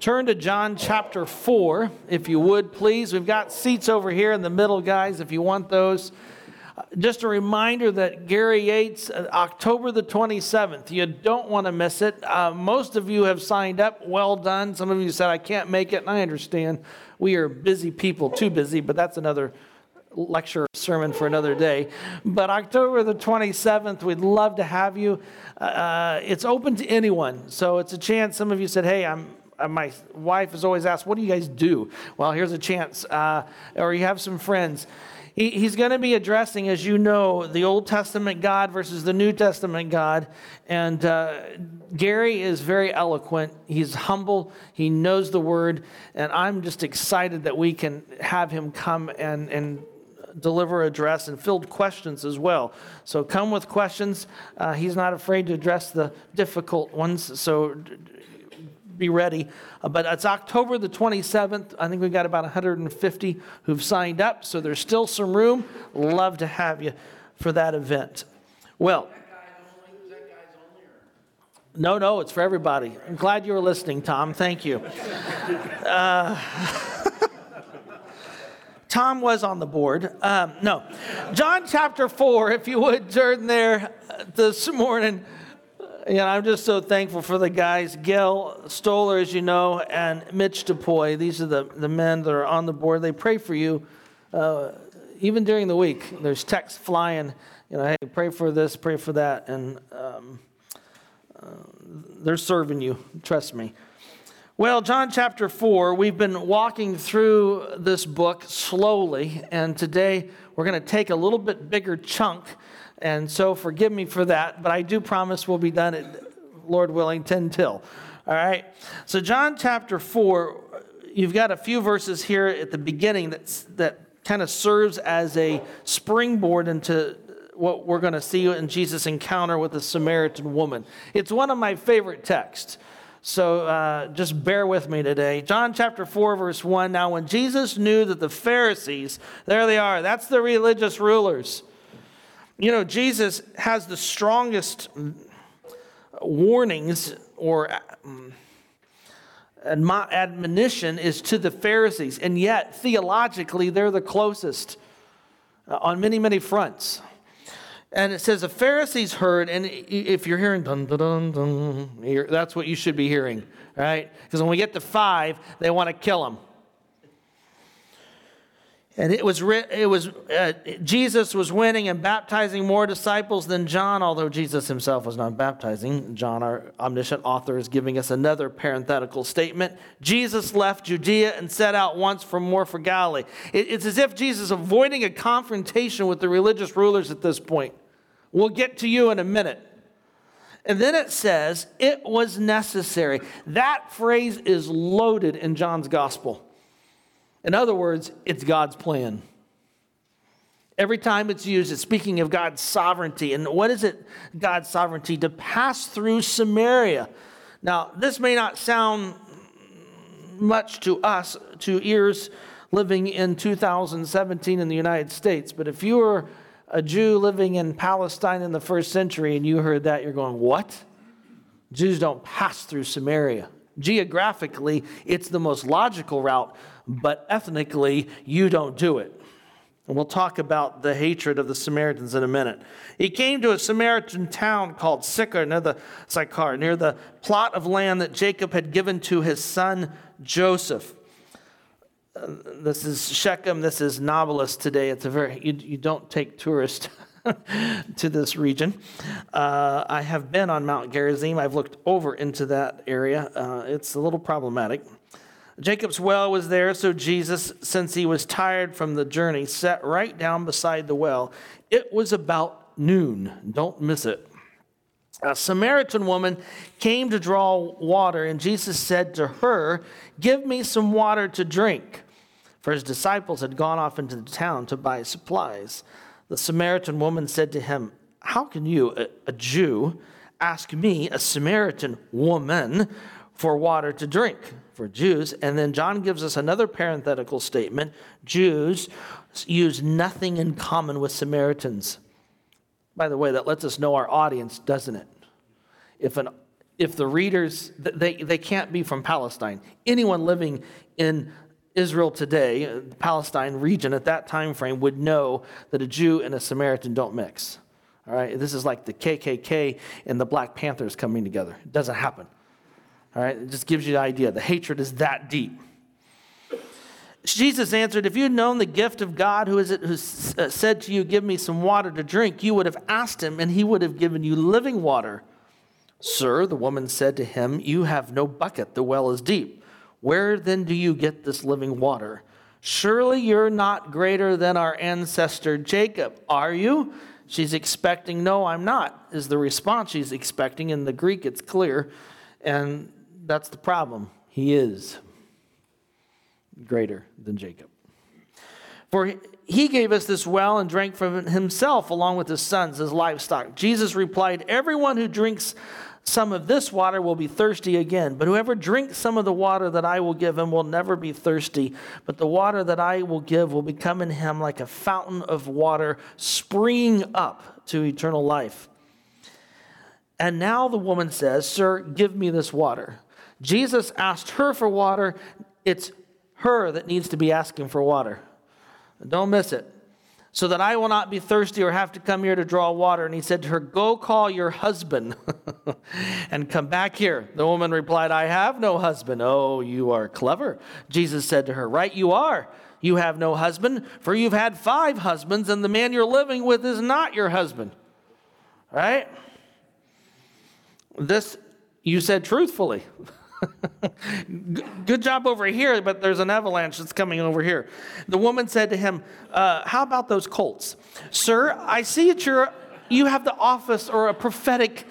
turn to John chapter 4, if you would, please. We've got seats over here in the middle, guys, if you want those. Uh, just a reminder that Gary Yates, uh, October the 27th, you don't want to miss it. Uh, most of you have signed up. Well done. Some of you said, I can't make it, and I understand. We are busy people, too busy, but that's another lecture sermon for another day. But October the 27th, we'd love to have you. Uh, it's open to anyone. So it's a chance. Some of you said, hey, I'm. Uh, my wife has always asked, What do you guys do? Well, here's a chance. Uh, or you have some friends. He, he's going to be addressing, as you know, the Old Testament God versus the New Testament God. And uh, Gary is very eloquent. He's humble. He knows the word. And I'm just excited that we can have him come and, and deliver address and field questions as well. So come with questions. Uh, he's not afraid to address the difficult ones. So be ready. Uh, but it's October the 27th. I think we've got about 150 who've signed up. So there's still some room. Love to have you for that event. Well, no, no, it's for everybody. I'm glad you were listening, Tom. Thank you. Uh, Tom was on the board. Um, no. John chapter 4, if you would turn there this morning. You know, I'm just so thankful for the guys, Gail Stoller, as you know, and Mitch DePoy. These are the, the men that are on the board. They pray for you uh, even during the week. There's texts flying, you know, hey, pray for this, pray for that. And um, uh, they're serving you, trust me. Well, John chapter 4, we've been walking through this book slowly, and today we're going to take a little bit bigger chunk. And so forgive me for that, but I do promise we'll be done at, Lord willing, 10 till. All right? So, John chapter 4, you've got a few verses here at the beginning that's, that kind of serves as a springboard into what we're going to see in Jesus' encounter with the Samaritan woman. It's one of my favorite texts. So uh, just bear with me today. John chapter 4, verse 1. Now, when Jesus knew that the Pharisees, there they are, that's the religious rulers. You know, Jesus has the strongest warnings or um, admonition is to the Pharisees, and yet theologically, they're the closest uh, on many, many fronts. And it says the Pharisees heard, and if you're hearing dun dun dun dun, that's what you should be hearing, right? Because when we get to five, they want to kill him. And it was, it was uh, Jesus was winning and baptizing more disciples than John, although Jesus himself was not baptizing. John, our omniscient author, is giving us another parenthetical statement. Jesus left Judea and set out once for more for Galilee. It, it's as if Jesus is avoiding a confrontation with the religious rulers at this point. We'll get to you in a minute. And then it says, it was necessary. That phrase is loaded in John's gospel. In other words, it's God's plan. Every time it's used, it's speaking of God's sovereignty. And what is it, God's sovereignty? To pass through Samaria. Now, this may not sound much to us, to ears living in 2017 in the United States, but if you were a Jew living in Palestine in the first century and you heard that, you're going, What? Jews don't pass through Samaria. Geographically, it's the most logical route, but ethnically, you don't do it. And we'll talk about the hatred of the Samaritans in a minute. He came to a Samaritan town called Sychar near the Sychar, near the plot of land that Jacob had given to his son Joseph this is Shechem, this is Nablus today. It's a very, you, you don't take tourists to this region. Uh, I have been on Mount Gerizim. I've looked over into that area. Uh, it's a little problematic. Jacob's well was there, so Jesus, since he was tired from the journey, sat right down beside the well. It was about noon. Don't miss it. A Samaritan woman came to draw water, and Jesus said to her, Give me some water to drink. For his disciples had gone off into the town to buy supplies. The Samaritan woman said to him, How can you, a, Jew, ask me, a Samaritan woman, for water to drink? For Jews. And then John gives us another parenthetical statement Jews use nothing in common with Samaritans. By the way, that lets us know our audience, doesn't it? If an if the readers, they, they can't be from Palestine. Anyone living in Israel today, the Palestine region at that time frame, would know that a Jew and a Samaritan don't mix. All right, this is like the KKK and the Black Panthers coming together. It doesn't happen. All right, it just gives you the idea. The hatred is that deep. Jesus answered, If you had known the gift of God, who is it who uh, said to you, Give me some water to drink, you would have asked him, and he would have given you living water. Sir, the woman said to him, You have no bucket, the well is deep. Where then do you get this living water? Surely you're not greater than our ancestor Jacob, are you? She's expecting, No, I'm not, is the response she's expecting. In the Greek, it's clear. And that's the problem. He is greater than Jacob. For he gave us this well and drank from it himself along with his sons, his livestock. Jesus replied, Everyone who drinks some of this water will be thirsty again, but whoever drinks some of the water that I will give him will never be thirsty. But the water that I will give will become in him like a fountain of water springing up to eternal life. And now the woman says, Sir, give me this water. Jesus asked her for water. It's her that needs to be asking for water. Don't miss it. So that I will not be thirsty or have to come here to draw water. And he said to her, Go call your husband and come back here. The woman replied, I have no husband. Oh, you are clever. Jesus said to her, Right, you are. You have no husband, for you've had five husbands, and the man you're living with is not your husband. Right? This you said truthfully. Good job over here, but there's an avalanche that's coming over here. The woman said to him, uh, How about those colts? Sir, I see that you're, you have the office or a prophetic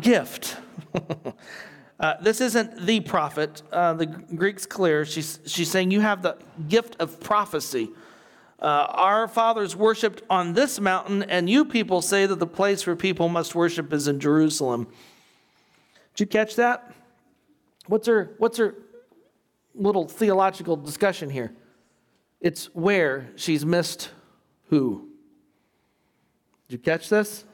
gift. uh, this isn't the prophet. Uh, the Greek's clear. She's, she's saying you have the gift of prophecy. Uh, our fathers worshiped on this mountain, and you people say that the place where people must worship is in Jerusalem. Did you catch that? What's her, what's her little theological discussion here? It's where she's missed who. Did you catch this?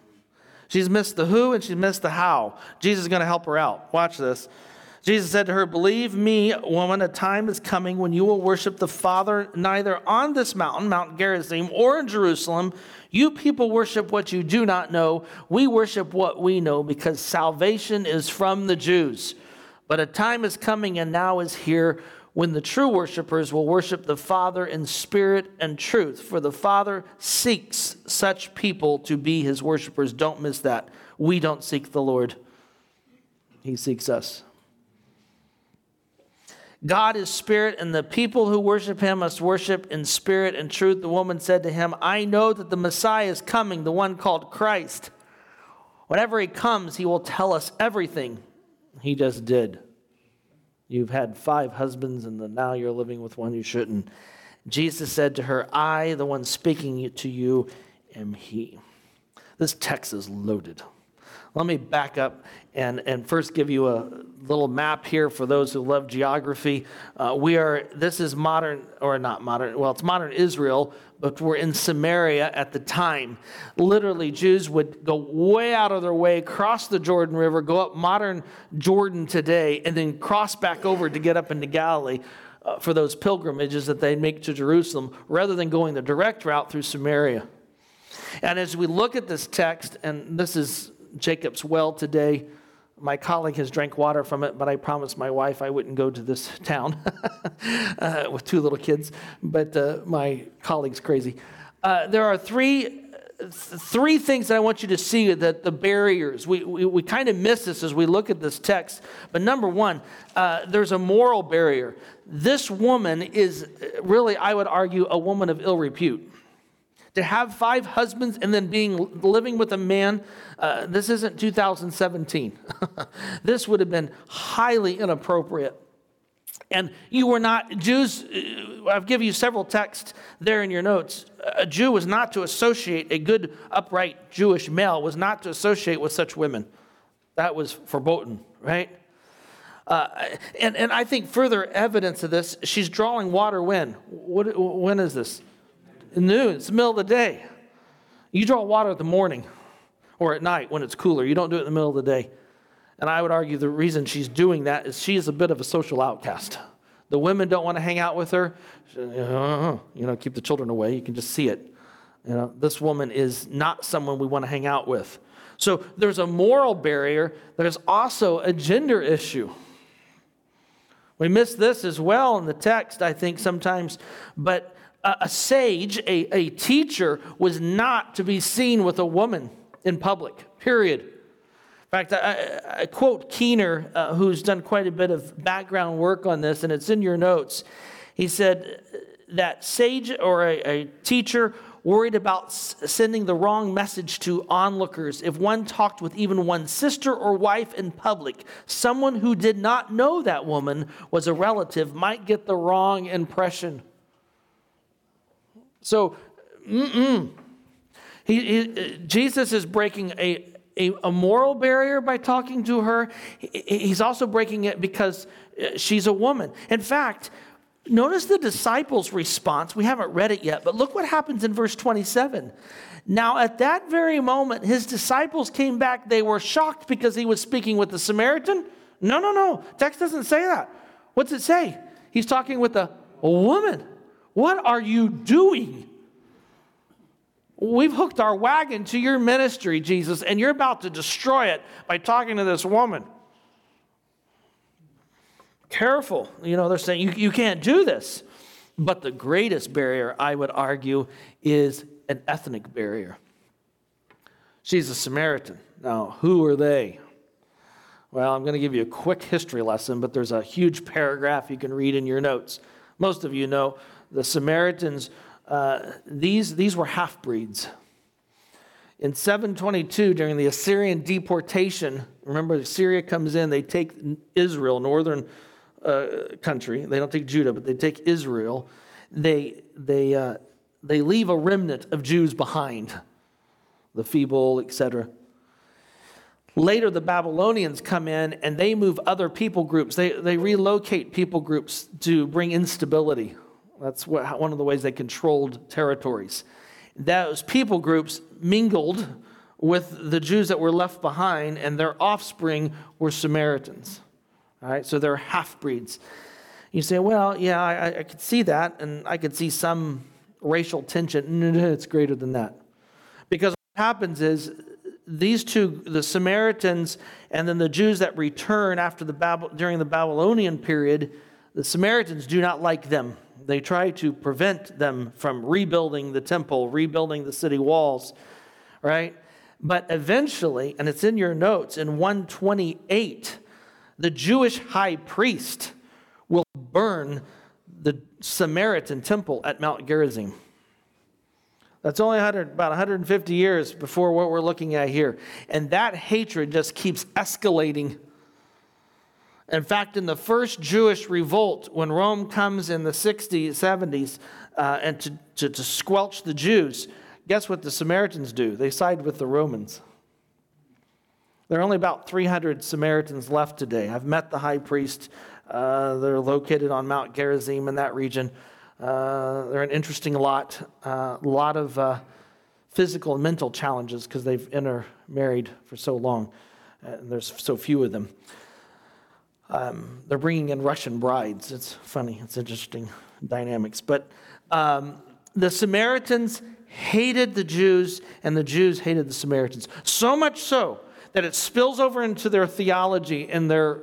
She's missed the who and she's missed the how. Jesus is going to help her out. Watch this. Jesus said to her, Believe me, woman, a time is coming when you will worship the Father neither on this mountain, Mount Gerizim, or in Jerusalem. You people worship what you do not know. We worship what we know because salvation is from the Jews. But a time is coming and now is here when the true worshipers will worship the Father in spirit and truth. For the Father seeks such people to be his worshipers. Don't miss that. We don't seek the Lord, he seeks us. God is spirit, and the people who worship him must worship in spirit and truth. The woman said to him, I know that the Messiah is coming, the one called Christ. Whenever he comes, he will tell us everything. He just did. You've had five husbands, and now you're living with one you shouldn't. Jesus said to her, I, the one speaking to you, am he. This text is loaded. Let me back up and, and first give you a little map here for those who love geography. Uh, we are, this is modern, or not modern, well, it's modern Israel, but we're in Samaria at the time. Literally, Jews would go way out of their way, cross the Jordan River, go up modern Jordan today, and then cross back over to get up into Galilee. Uh, for those pilgrimages that they make to Jerusalem, rather than going the direct route through Samaria. And as we look at this text, and this is Jacob's well today. My colleague has drank water from it, but I promised my wife I wouldn't go to this town uh, with two little kids. But uh, my colleague's crazy. Uh, there are three three things that I want you to see that the barriers. We, we, we kind of miss this as we look at this text. But number one, uh, there's a moral barrier. This woman is really, I would argue, a woman of ill repute to have five husbands and then being living with a man uh, this isn't 2017 this would have been highly inappropriate. And you were not jews uh, i've given you several texts there in your notes. A jew was not to associate a good upright jewish male was not to associate with such women. That was verboten right? Uh, and, and I think further evidence of this, she's drawing water when? What, when is this? Noon, it's the middle of the day. You draw water at the morning or at night when it's cooler. You don't do it in the middle of the day. And I would argue the reason she's doing that is she is a bit of a social outcast. The women don't want to hang out with her. Uh-huh. You know, keep the children away. You can just see it. You know, this woman is not someone we want to hang out with. So there's a moral barrier. There's also a gender issue. We miss this as well in the text, I think, sometimes. But a, sage, a, a teacher, was not to be seen with a woman in public, period. In fact, I, I quote Keener, uh, who's done quite a bit of background work on this, and it's in your notes. He said that sage or a, a teacher worried about sending the wrong message to onlookers. If one talked with even one's sister or wife in public, someone who did not know that woman was a relative might get the wrong impression. So, he, he, Jesus is breaking a, a, a, moral barrier by talking to her. He's also breaking it because uh, she's a woman. In fact, Notice the disciples' response. We haven't read it yet, but look what happens in verse 27. Now, at that very moment, his disciples came back. They were shocked because he was speaking with the Samaritan. No, no, no. Text doesn't say that. What's it say? He's talking with a, a woman. What are you doing? We've hooked our wagon to your ministry, Jesus, and you're about to destroy it by talking to this woman careful. You know, they're saying you, you can't do this. But the greatest barrier, I would argue, is an ethnic barrier. She's a Samaritan. Now, who are they? Well, I'm going to give you a quick history lesson, but there's a huge paragraph you can read in your notes. Most of you know the Samaritans, uh, these, these were half breeds. In 722, during the Assyrian deportation, remember Assyria comes in, they take Israel, northern uh, country. They don't take Judah, but they take Israel. They, they, uh, they leave a remnant of Jews behind, the feeble, etc. Later, the Babylonians come in and they move other people groups. They, they relocate people groups to bring instability. That's what, one of the ways they controlled territories. Those people groups mingled with the Jews that were left behind, and their offspring were Samaritans. All right, so they're half breeds. You say, well, yeah, I, I could see that, and I could see some racial tension. It's greater than that. Because what happens is these two, the Samaritans and then the Jews that return after the Bab- during the Babylonian period, the Samaritans do not like them. They try to prevent them from rebuilding the temple, rebuilding the city walls, right? But eventually, and it's in your notes, in 128, the Jewish high priest will burn the Samaritan temple at Mount Gerizim. That's only 100, about 150 years before what we're looking at here. And that hatred just keeps escalating. In fact, in the first Jewish revolt, when Rome comes in the 60s, 70s, uh, and to, to, to squelch the Jews, guess what the Samaritans do? They side with the Romans. There are only about 300 Samaritans left today. I've met the high priest. Uh, they're located on Mount Gerizim in that region. Uh, they're an interesting lot. A uh, lot of uh, physical and mental challenges because they've intermarried for so long. and there's so few of them. Um, they're bringing in Russian brides. It's funny. It's interesting dynamics. But um, the Samaritans hated the Jews, and the Jews hated the Samaritans. So much so that it spills over into their theology and their,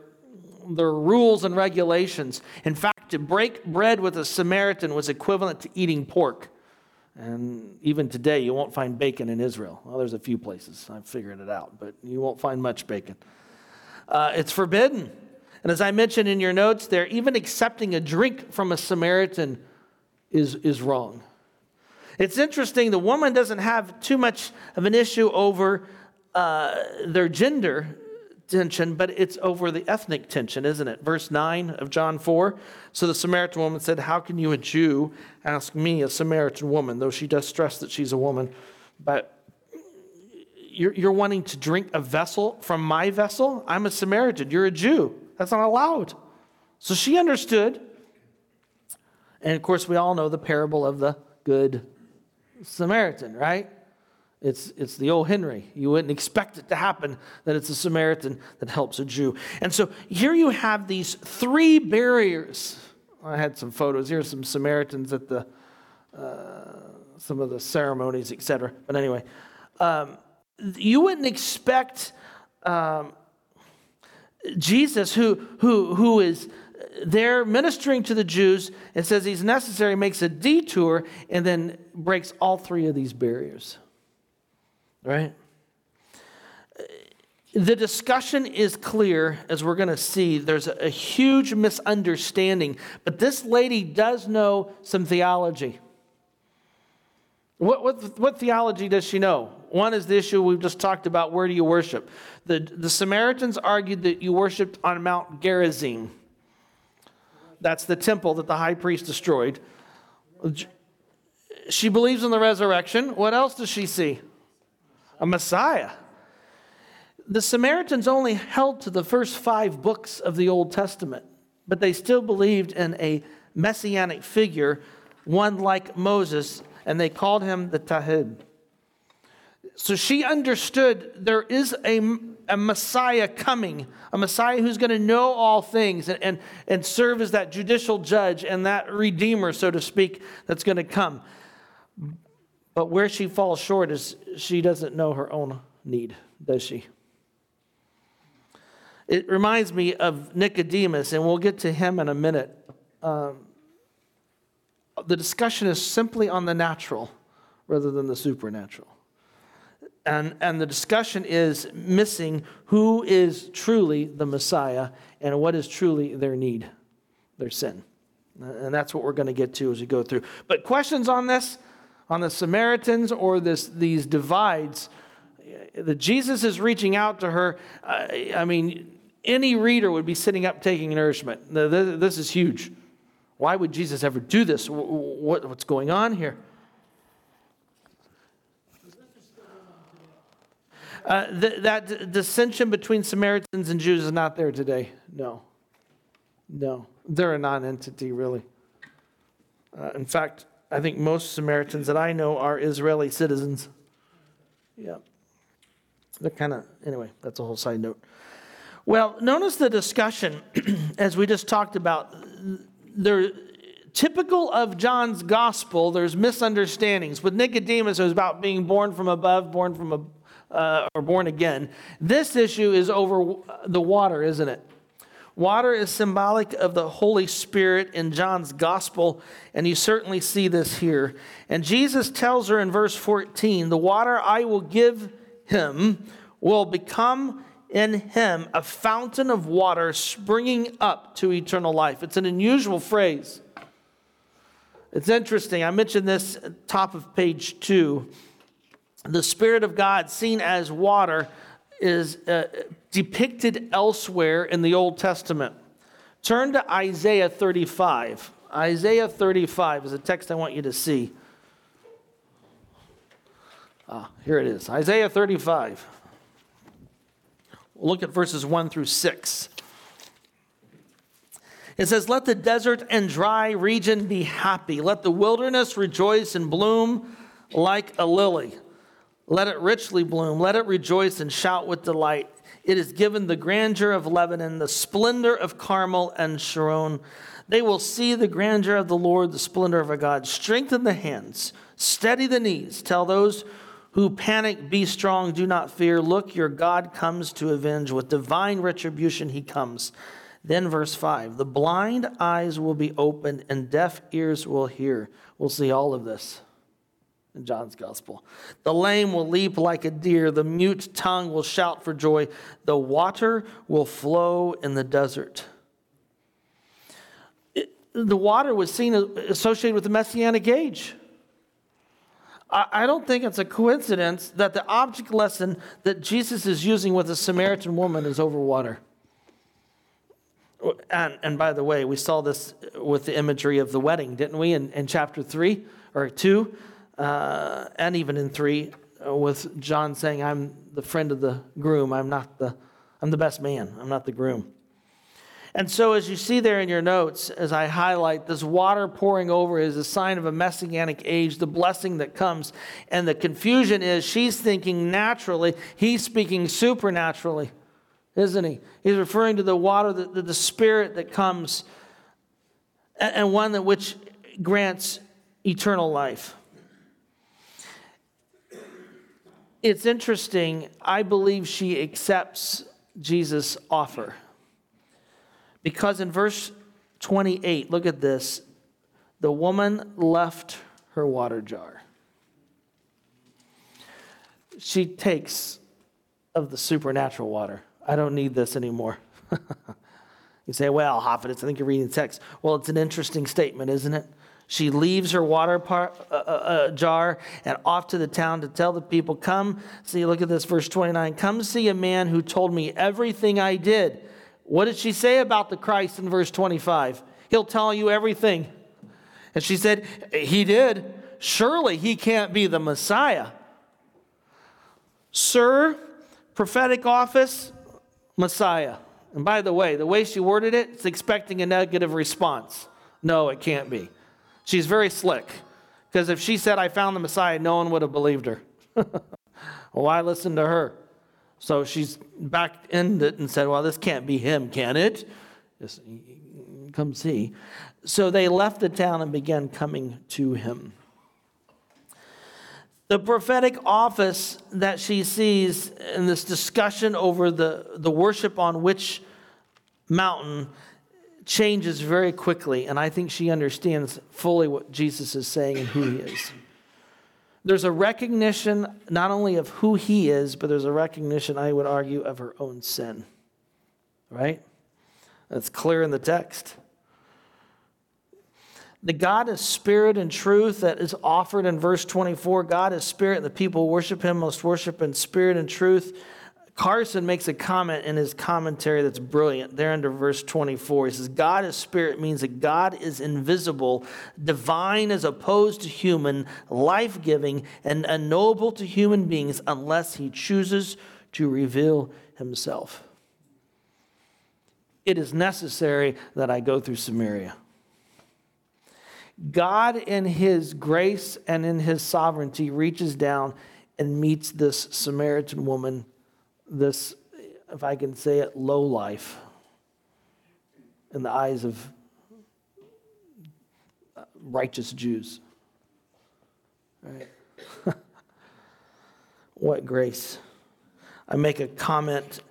their rules and regulations. In fact, to break bread with a Samaritan was equivalent to eating pork. And even today, you won't find bacon in Israel. Well, there's a few places. I've figured it out, but you won't find much bacon. Uh, it's forbidden. And as I mentioned in your notes there, even accepting a drink from a Samaritan is, is wrong. It's interesting, the woman doesn't have too much of an issue over uh, their gender tension, but it's over the ethnic tension, isn't it? Verse 9 of John 4. So the Samaritan woman said, How can you, a Jew, ask me, a Samaritan woman, though she does stress that she's a woman, but you're, you're wanting to drink a vessel from my vessel? I'm a Samaritan. You're a Jew. That's not allowed. So she understood. And of course, we all know the parable of the Good Samaritan, right? It's, it's the old Henry. You wouldn't expect it to happen that it's a Samaritan that helps a Jew. And so here you have these three barriers. I had some photos. Here's some Samaritans at the uh, some of the ceremonies, etc. But anyway, um, you wouldn't expect um, Jesus, who, who, who is there ministering to the Jews and says he's necessary, makes a detour, and then breaks all three of these barriers. Right? The discussion is clear, as we're going to see. There's a, huge misunderstanding, but this lady does know some theology. What, what, what theology does she know? One is the issue we've just talked about where do you worship? The, the Samaritans argued that you worshiped on Mount Gerizim. That's the temple that the high priest destroyed. She believes in the resurrection. What else does she see? A Messiah. The Samaritans only held to the first five books of the Old Testament, but they still believed in a messianic figure, one like Moses, and they called him the Taheb. So she understood there is a, a Messiah coming, a Messiah who's going to know all things and, and, and serve as that judicial judge and that redeemer, so to speak, that's going to come. But where she falls short is she doesn't know her own need, does she? It reminds me of Nicodemus, and we'll get to him in a minute. Um, the discussion is simply on the natural rather than the supernatural. And, and the discussion is missing who is truly the Messiah and what is truly their need, their sin. And that's what we're going to get to as we go through. But questions on this, on the Samaritans or this, these divides, that Jesus is reaching out to her. I, I mean, any reader would be sitting up taking nourishment. This is huge. Why would Jesus ever do this? What's going on here? Uh, th- that dissension between Samaritans and Jews is not there today. No. No. They're a non entity, really. Uh, in fact, I think most Samaritans that I know are Israeli citizens. Yeah. They're kind of, anyway, that's a whole side note. Well, notice the discussion, as we just talked about. There, typical of John's gospel, there's misunderstandings. With Nicodemus, it was about being born from above, born from a, uh, or born again. This issue is over the water, isn't it? Water is symbolic of the Holy Spirit in John's gospel, and you certainly see this here. And Jesus tells her in verse 14 the water I will give him will become in him a fountain of water springing up to eternal life. It's an unusual phrase. It's interesting. I mentioned this top of page two the Spirit of God, seen as water, is uh, depicted elsewhere in the Old Testament. Turn to Isaiah 35. Isaiah 35 is a text I want you to see. Ah, here it is Isaiah 35. We'll look at verses 1 through 6. It says, Let the desert and dry region be happy. Let the wilderness rejoice and bloom like a lily. Let it richly bloom. Let it rejoice and shout with delight. It is given the grandeur of Lebanon, the splendor of Carmel and Sharon. They will see the grandeur of the Lord, the splendor of our God. Strengthen the hands, steady the knees. Tell those who panic, be strong, do not fear. Look, your God comes to avenge. With divine retribution, he comes. Then, verse 5 the blind eyes will be opened and deaf ears will hear. We'll see all of this in John's gospel. The lame will leap like a deer, the mute tongue will shout for joy, the water will flow in the desert. It, the water was seen associated with the messianic age. I, don't think it's a coincidence that the object lesson that Jesus is using with the Samaritan woman is over water. And, and by the way, we saw this with the imagery of the wedding, didn't we, in, in chapter 3 or 2? Uh, and even in three, uh, with John saying, I'm the friend of the groom, I'm not the, I'm the best man, I'm not the groom. And so, as you see there in your notes, as I highlight, this water pouring over is a sign of a messianic age, the blessing that comes. And the confusion is she's thinking naturally, he's speaking supernaturally, isn't he? He's referring to the water, the, the spirit that comes, and one that which grants eternal life. It's interesting. I believe she accepts Jesus' offer. Because in verse 28, look at this the woman left her water jar. She takes of the supernatural water. I don't need this anymore. you say, well, Hoffet, I think you're reading the text. Well, it's an interesting statement, isn't it? She leaves her water par, uh, uh, uh, jar and off to the town to tell the people, Come, see, look at this, verse 29. Come see a man who told me everything I did. What did she say about the Christ in verse 25? He'll tell you everything. And she said, He did. Surely he can't be the Messiah. Sir, prophetic office, Messiah. And by the way, the way she worded it, it's expecting a negative response. No, it can't be. She's very slick. Because if she said, I found the Messiah, no one would have believed her. well, why listen to her? So she's back in it and said, Well, this can't be him, can it? Just come see. So they left the town and began coming to him. The prophetic office that she sees in this discussion over the, the worship on which mountain changes very quickly, and I think she understands fully what Jesus is saying and who he is. There's a recognition not only of who he is, but there's a recognition, I would argue, of her own sin. Right? That's clear in the text. The God is spirit and truth that is offered in verse 24. God is spirit, and the people who worship him must worship in spirit and truth. Carson makes a comment in his commentary that's brilliant. There under verse 24, he says, God is spirit means that God is invisible, divine as opposed to human, life giving, and unknowable to human beings unless he chooses to reveal himself. It is necessary that I go through Samaria. God, in his grace and in his sovereignty, reaches down and meets this Samaritan woman this, if I can say it, low life in the eyes of righteous Jews. Right? what grace. I make a comment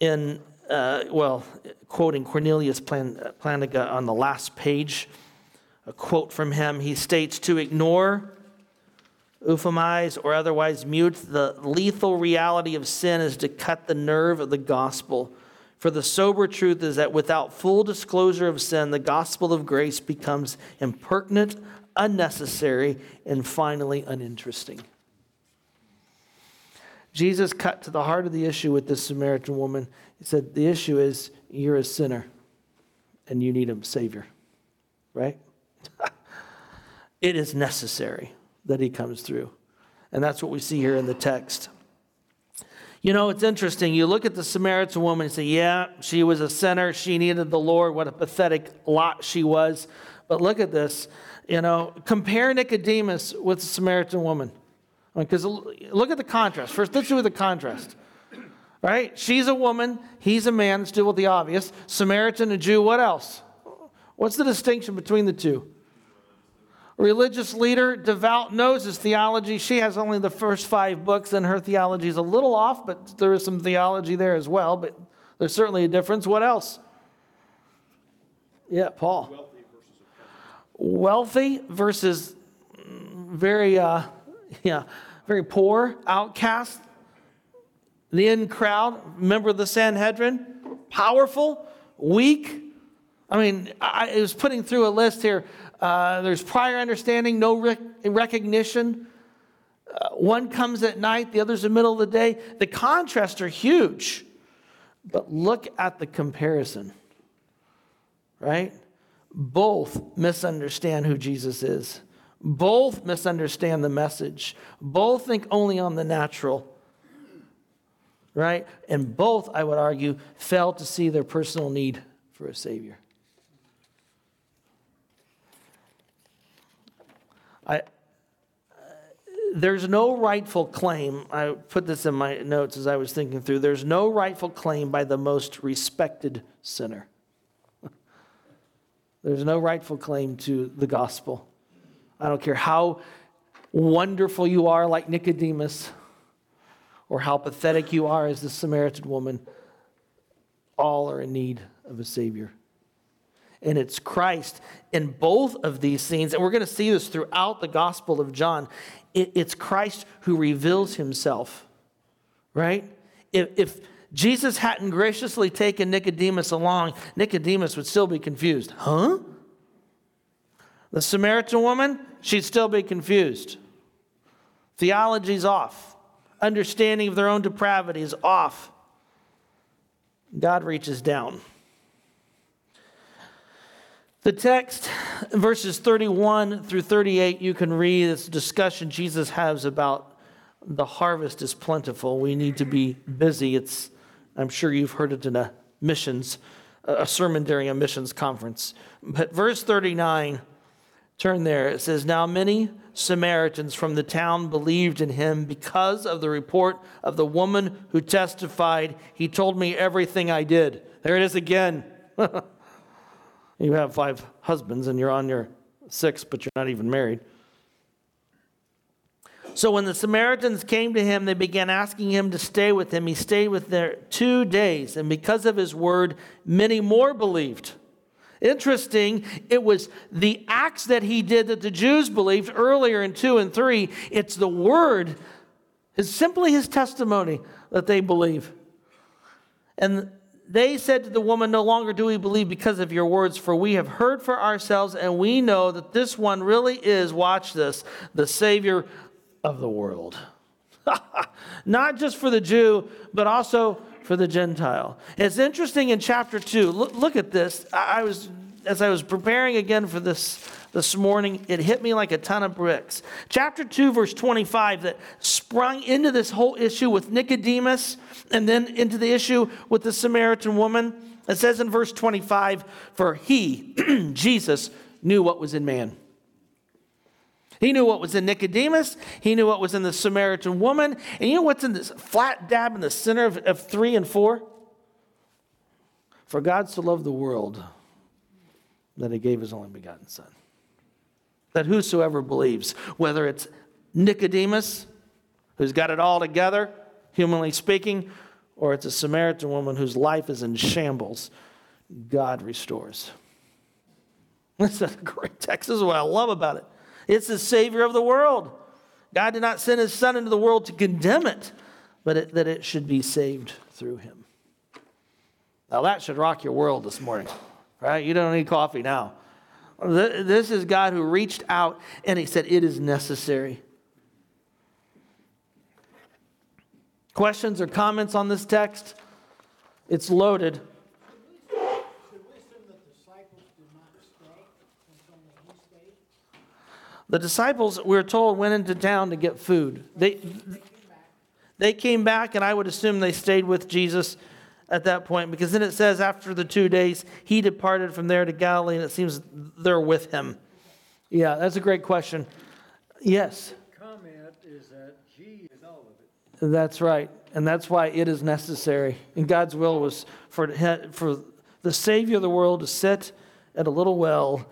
in, uh, well, quoting Cornelius Plan- Plantinga on the last page, a quote from him. He states, To ignore euphemize, or otherwise mute the lethal reality of sin is to cut the nerve of the gospel. For the sober truth is that without full disclosure of sin, the gospel of grace becomes impertinent, unnecessary, and finally uninteresting. Jesus cut to the heart of the issue with this Samaritan woman. He said, The issue is you're a sinner and you need a Savior, right? it is necessary that he comes through. And that's what we see here in the text. You know, it's interesting. You look at the Samaritan woman and say, yeah, she was a sinner. She needed the Lord. What a pathetic lot she was. But look at this. You know, compare Nicodemus with the Samaritan woman. Because look at the contrast. First, let's do with the contrast. Right? She's a woman. He's a man. Let's deal with the obvious. Samaritan, a Jew. What else? What's the distinction between the two? Religious leader, devout, knows his theology. She has only the first five books, and her theology is a little off, but there is some theology there as well. But there's certainly a difference. What else? Yeah, Paul. Wealthy versus, very, uh, yeah, very poor, outcast. The in crowd, member of the Sanhedrin, powerful, weak. I mean, I, I was putting through a list here uh, there's prior understanding, no rec- recognition. Uh, one comes at night, the other's in the middle of the day. The contrasts are huge. But look at the comparison, right? Both misunderstand who Jesus is. Both misunderstand the message. Both think only on the natural, right? And both, I would argue, fail to see their personal need for a Savior. I, uh, there's no rightful claim. I put this in my notes as I was thinking through. There's no rightful claim by the most respected sinner. There's no rightful claim to the gospel. I don't care how wonderful you are, like Nicodemus, or how pathetic you are as the Samaritan woman. All are in need of a Savior and it's Christ in both of these scenes. And we're going to see this throughout the Gospel of John. it's Christ who reveals himself, right? If, if Jesus hadn't graciously taken Nicodemus along, Nicodemus would still be confused. Huh? The Samaritan woman, she'd still be confused. Theology's off. Understanding of their own depravity is off. God reaches down. The text, verses 31 through 38, you can read this discussion Jesus has about the harvest is plentiful. We need to be busy. It's, I'm sure you've heard it in a missions, a sermon during a missions conference. But verse 39, turn there. It says, Now many Samaritans from the town believed in him because of the report of the woman who testified, He told me everything I did. There it is again. You have five husbands and you're on your sixth, but you're not even married. So when the Samaritans came to him, they began asking him to stay with him. He stayed with them two days, and because of his word, many more believed. Interesting, it was the acts that he did that the Jews believed earlier in 2 and 3. It's the word, it's simply his testimony that they believe. And they said to the woman, No longer do we believe because of your words, for we have heard for ourselves, and we know that this one really is, watch this, the Savior of the world. Not just for the Jew, but also for the Gentile. It's interesting in chapter 2. Look, look at this. I was, as I was preparing again for this this morning, it hit me like a ton of bricks. Chapter 2, verse 25, that sprung into this whole issue with Nicodemus and then into the issue with the Samaritan woman. It says in verse 25, For he, Jesus, knew what was in man. He knew what was in Nicodemus. He knew what was in the Samaritan woman. And you know what's in this flat dab in the center of, of three and four? For God so loved the world that he gave his only begotten Son that whosoever believes, whether it's Nicodemus, who's got it all together, humanly speaking, or it's a Samaritan woman whose life is in shambles, God restores. That's a great text. This is what I love about it. It's the Savior of the world. God did not send His Son into the world to condemn it, but it, that it should be saved through Him. Now, that should rock your world this morning, right? You don't need coffee now. This is God who reached out and he said, It is necessary. Questions or comments on this text? It's loaded. The disciples, we're told, went into town to get food. They, they came back, and I would assume they stayed with Jesus at that point because then it says after the two days he departed from there to Galilee and it seems they're with him. Yeah, that's a great question. Yes. comment is that G is all of it. That's right. And that's why it is necessary. And God's will was for, for the Savior of the world to sit at a little well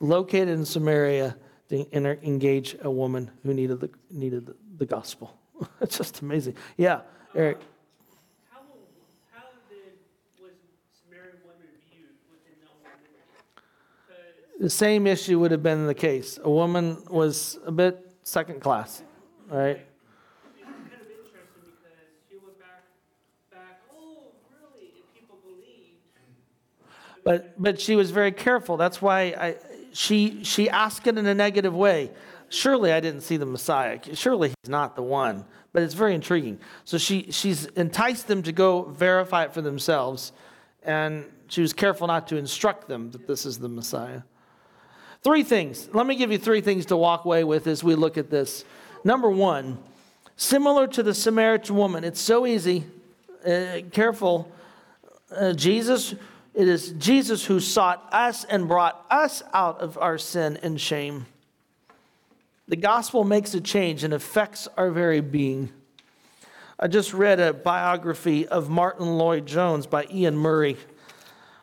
located in Samaria to engage a woman who needed the, needed the, the gospel. it's just amazing. Yeah, Eric. The same issue would have been the case. A woman was a bit second class, right? But, but she was very careful. That's why I, she, she asked it in a negative way. Surely I didn't see the Messiah. Surely he's not the one. But it's very intriguing. So she, she's enticed them to go verify it for themselves. And she was careful not to instruct them that this is the Messiah. Three things. Let me give you three things to walk away with as we look at this. Number one, similar to the Samaritan woman, it's so easy. Uh, careful. Uh, Jesus It is Jesus who sought us and brought us out of our sin and shame. The gospel makes a change and affects our very being. I just read a biography of Martyn Lloyd-Jones by Iain Murray.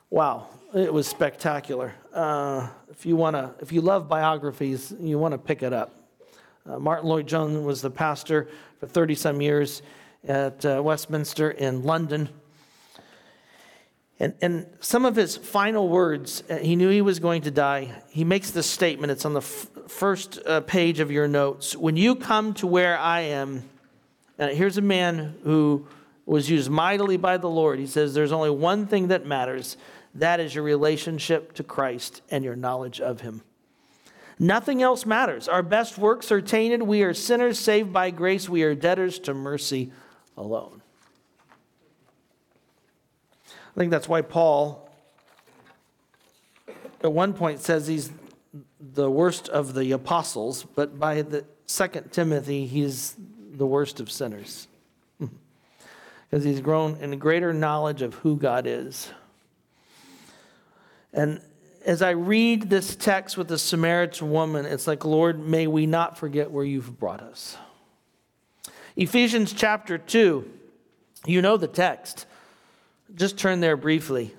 Wow, it was spectacular. Uh, if you want to, if you love biographies, you want to pick it up. Uh, Martyn Lloyd-Jones was the pastor for 30 some years at uh, Westminster in London. And, and some of his final words, uh, he knew he was going to die. He makes this statement. It's on the f- first uh, page of your notes. When you come to where I am, here's a man who was used mightily by the Lord. He says, There's only one thing that matters that is your relationship to Christ and your knowledge of Him. Nothing else matters. Our best works are tainted. We are sinners saved by grace. We are debtors to mercy alone. I think that's why Paul, at one point, says he's the worst of the apostles, but by the second Timothy, he's the worst of sinners. Because he's grown in a greater knowledge of who God is. And as I read this text with the Samaritan woman, it's like, Lord, may we not forget where you've brought us. Ephesians chapter 2, you know the text. Just turn there briefly.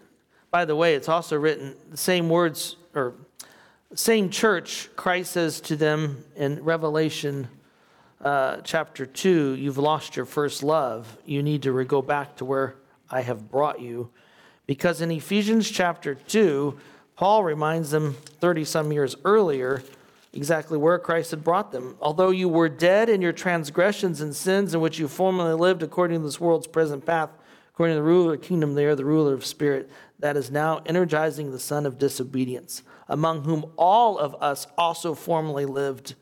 By the way, it's also written the same words or same church, Christ says to them in Revelation uh, chapter 2, you've lost your first love. You need to go back to where I have brought you. Because in Ephesians chapter 2, Paul reminds them 30 some years earlier exactly where Christ had brought them. Although you were dead in your transgressions and sins in which you formerly lived according to this world's present path, according to the ruler of the kingdom, there, the ruler of spirit that is now energizing the son of disobedience, among whom all of us also formerly lived.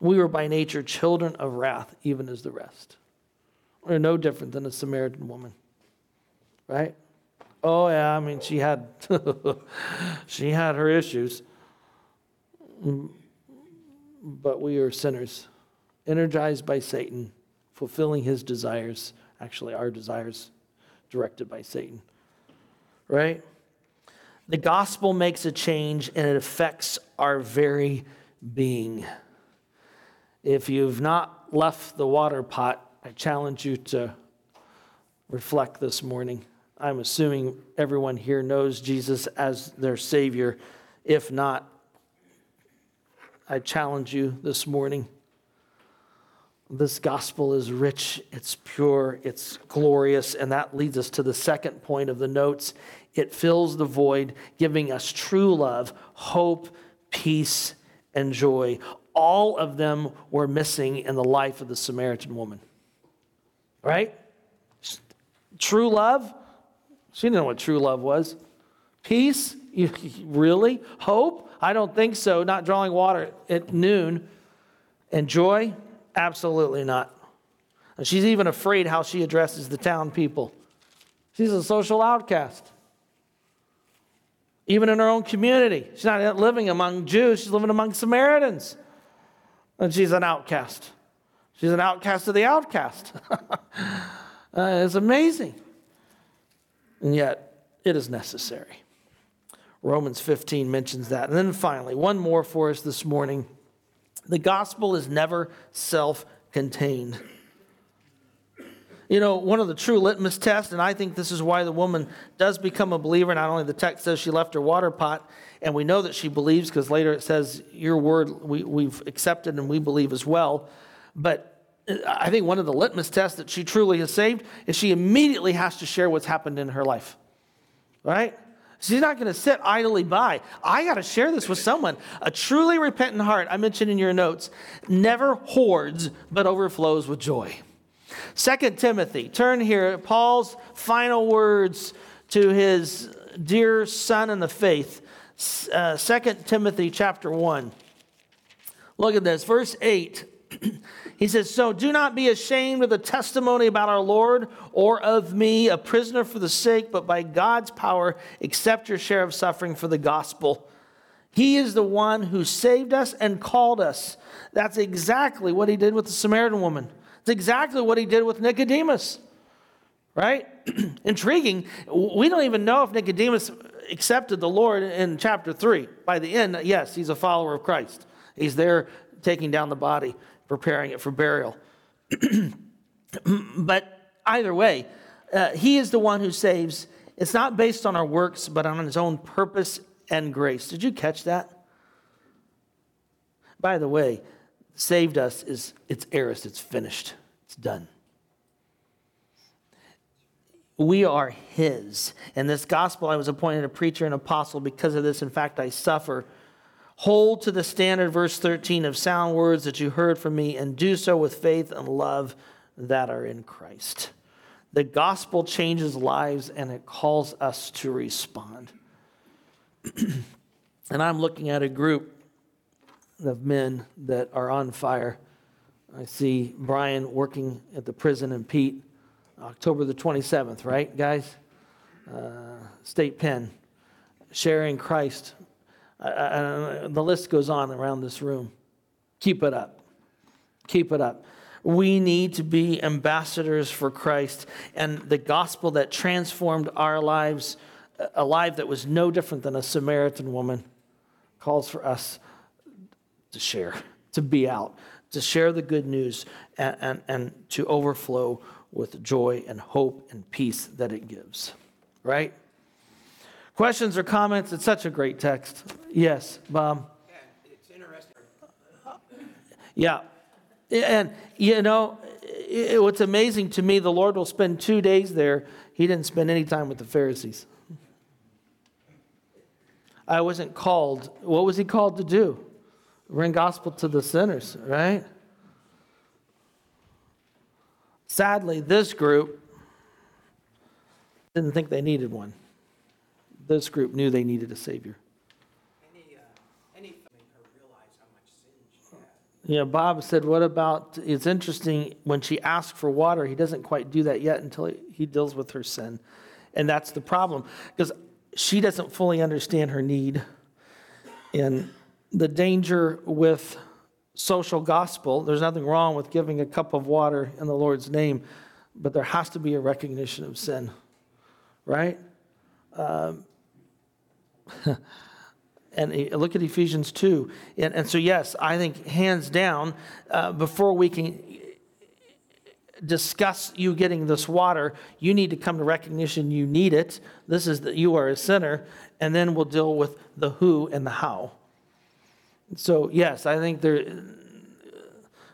We were by nature children of wrath, even as the rest. We're no different than a Samaritan woman, right? Oh yeah, I mean she had she had her issues. But we are sinners, energized by Satan, fulfilling his desires, actually our desires directed by Satan. Right? The gospel makes a change and it affects our very being. If you've not left the water pot, I challenge you to reflect this morning. I'm assuming everyone here knows Jesus as their Savior. If not, I challenge you this morning. This gospel is rich, it's pure, it's glorious, and that leads us to the second point of the notes. It fills the void, giving us true love, hope, peace, and joy. All of them were missing in the life of the Samaritan woman. Right? True love, she didn't know what true love was. Peace? Really? Hope? I don't think so. Not drawing water at noon. And joy? Absolutely not. And she's even afraid how she addresses the town people. She's a social outcast. Even in her own community. She's not living among Jews, she's living among Samaritans. And she's an outcast. She's an outcast of the outcast. uh, it's amazing. And yet, it is necessary. Romans 15 mentions that. And then finally, one more for us this morning. The gospel is never self contained. You know, one of the true litmus tests, and I think this is why the woman does become a believer. Not only the text says she left her water pot, and we know that she believes because later it says, Your word we, we've accepted and we believe as well. But I think one of the litmus tests that she truly is saved is she immediately has to share what's happened in her life. Right? She's not going to sit idly by. I got to share this with someone. A truly repentant heart, I mentioned in your notes, never hoards but overflows with joy. Second Timothy, turn here, Paul's final words to his dear son in the faith. Uh, Second Timothy chapter 1. Look at this, verse 8. He says, So do not be ashamed of the testimony about our Lord or of me, a prisoner for the sake, but by God's power, accept your share of suffering for the gospel. He is the one who saved us and called us. That's exactly what he did with the Samaritan woman. It's exactly what he did with Nicodemus, right? Intriguing. We don't even know if Nicodemus accepted the Lord in chapter 3. By the end, yes, he's a follower of Christ. He's there taking down the body, preparing it for burial. but either way, uh, he is the one who saves. It's not based on our works, but on his own purpose and grace. Did you catch that? By the way, saved us is it's aorist, it's finished, it's done. We are his. In this gospel, I was appointed a preacher and apostle because of this. In fact, I suffer. Hold to the standard, verse 13, of sound words that you heard from me, and do so with faith and love that are in Christ. The gospel changes lives and it calls us to respond. and I'm looking at a group of men that are on fire. I see Brian working at the prison and Pete, October the 27th, right, guys? Uh, state pen, sharing Christ. Uh, the list goes on around this room. Keep it up. Keep it up. We need to be ambassadors for Christ and the gospel that transformed our lives, a life that was no different than a Samaritan woman, calls for us to share, to be out, to share the good news, and, and, and to overflow with joy and hope and peace that it gives. Right? Questions or comments? It's such a great text. Yes, Bob. Yeah, it's interesting. Yeah. And, you know, it, what's amazing to me, the Lord will spend two days there. He didn't spend any time with the Pharisees. I wasn't called. What was he called to do? Bring gospel to the sinners, right? Sadly, this group didn't think they needed one. This group knew they needed a Savior. Any, uh, any her realize how much sin she had. Yeah, Bob said, What about? It's interesting when she asked for water, he doesn't quite do that yet until he, he deals with her sin. And that's the problem because she doesn't fully understand her need. And the danger with social gospel, there's nothing wrong with giving a cup of water in the Lord's name, but there has to be a recognition of sin, right? Um, and uh, look at Ephesians 2. And, and, so, yes, I think hands down, uh, before we can uh, discuss you getting this water, you need to come to recognition you need it. This is that you are a sinner, and then we'll deal with the who and the how. So, yes, I think there, uh,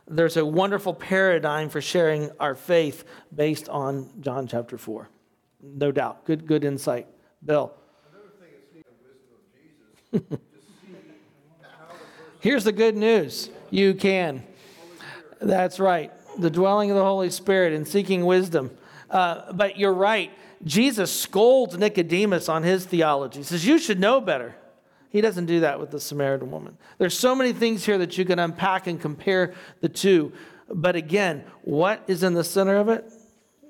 there's a wonderful paradigm for sharing our faith based on John chapter 4. No doubt. Good, good insight. Bill. Here's the good news you can. That's right. The dwelling of the Holy Spirit and seeking wisdom. Uh, but you're right. Jesus scolds Nicodemus on his theology. He says, You should know better. He doesn't do that with the Samaritan woman. There's so many things here that you can unpack and compare the two. But again, what is in the center of it?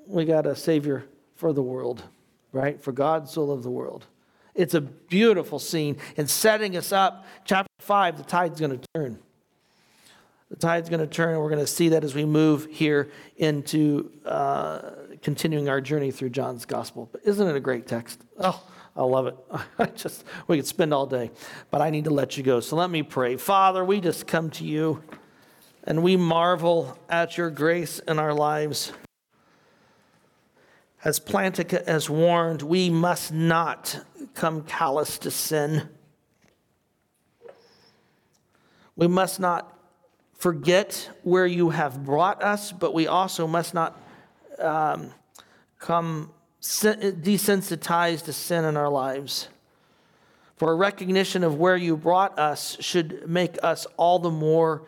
We got a Savior for the world, right? For God so loved the world. It's a beautiful scene and setting us up. Chapter 5, the tide's going to turn. The tide's going to turn, and we're going to see that as we move here into uh, continuing our journey through John's gospel. But isn't it a great text? Oh, I love it. I just we could spend all day, but I need to let you go. So let me pray. Father, we just come to you and we marvel at your grace in our lives. As Plantinga has warned, we must not come callous to sin. We must not forget where you have brought us, but we also must not um, come desensitized to sin in our lives. For a recognition of where you brought us should make us all the more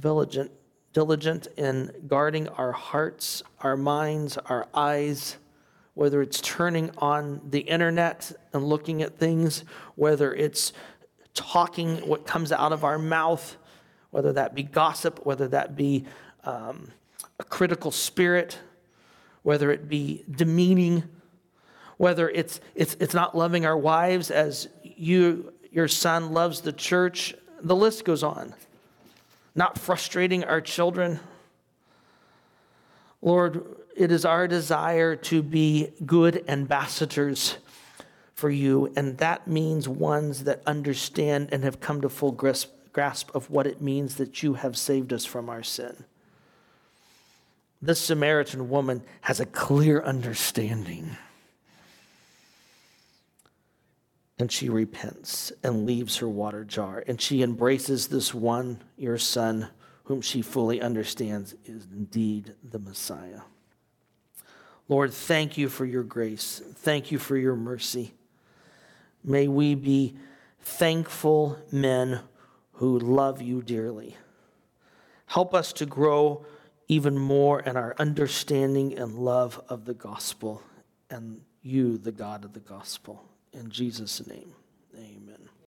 diligent, diligent in guarding our hearts, our minds, our eyes, whether it's turning on the internet and looking at things, whether it's talking what comes out of our mouth, whether that be gossip, whether that be um, a critical spirit, whether it be demeaning, whether it's, it's, it's not loving our wives as you, your son loves the church. The list goes on. Not frustrating our children. Lord, it is our desire to be good ambassadors for you, and that means ones that understand and have come to full grasp, grasp of what it means that you have saved us from our sin. This Samaritan woman has a clear understanding. And she repents and leaves her water jar. And she embraces this one, your son, whom she fully understands is indeed the Messiah. Lord, thank you for your grace. Thank you for your mercy. May we be thankful men who love you dearly. Help us to grow even more in our understanding and love of the gospel and you, the God of the gospel. In Jesus' name, amen.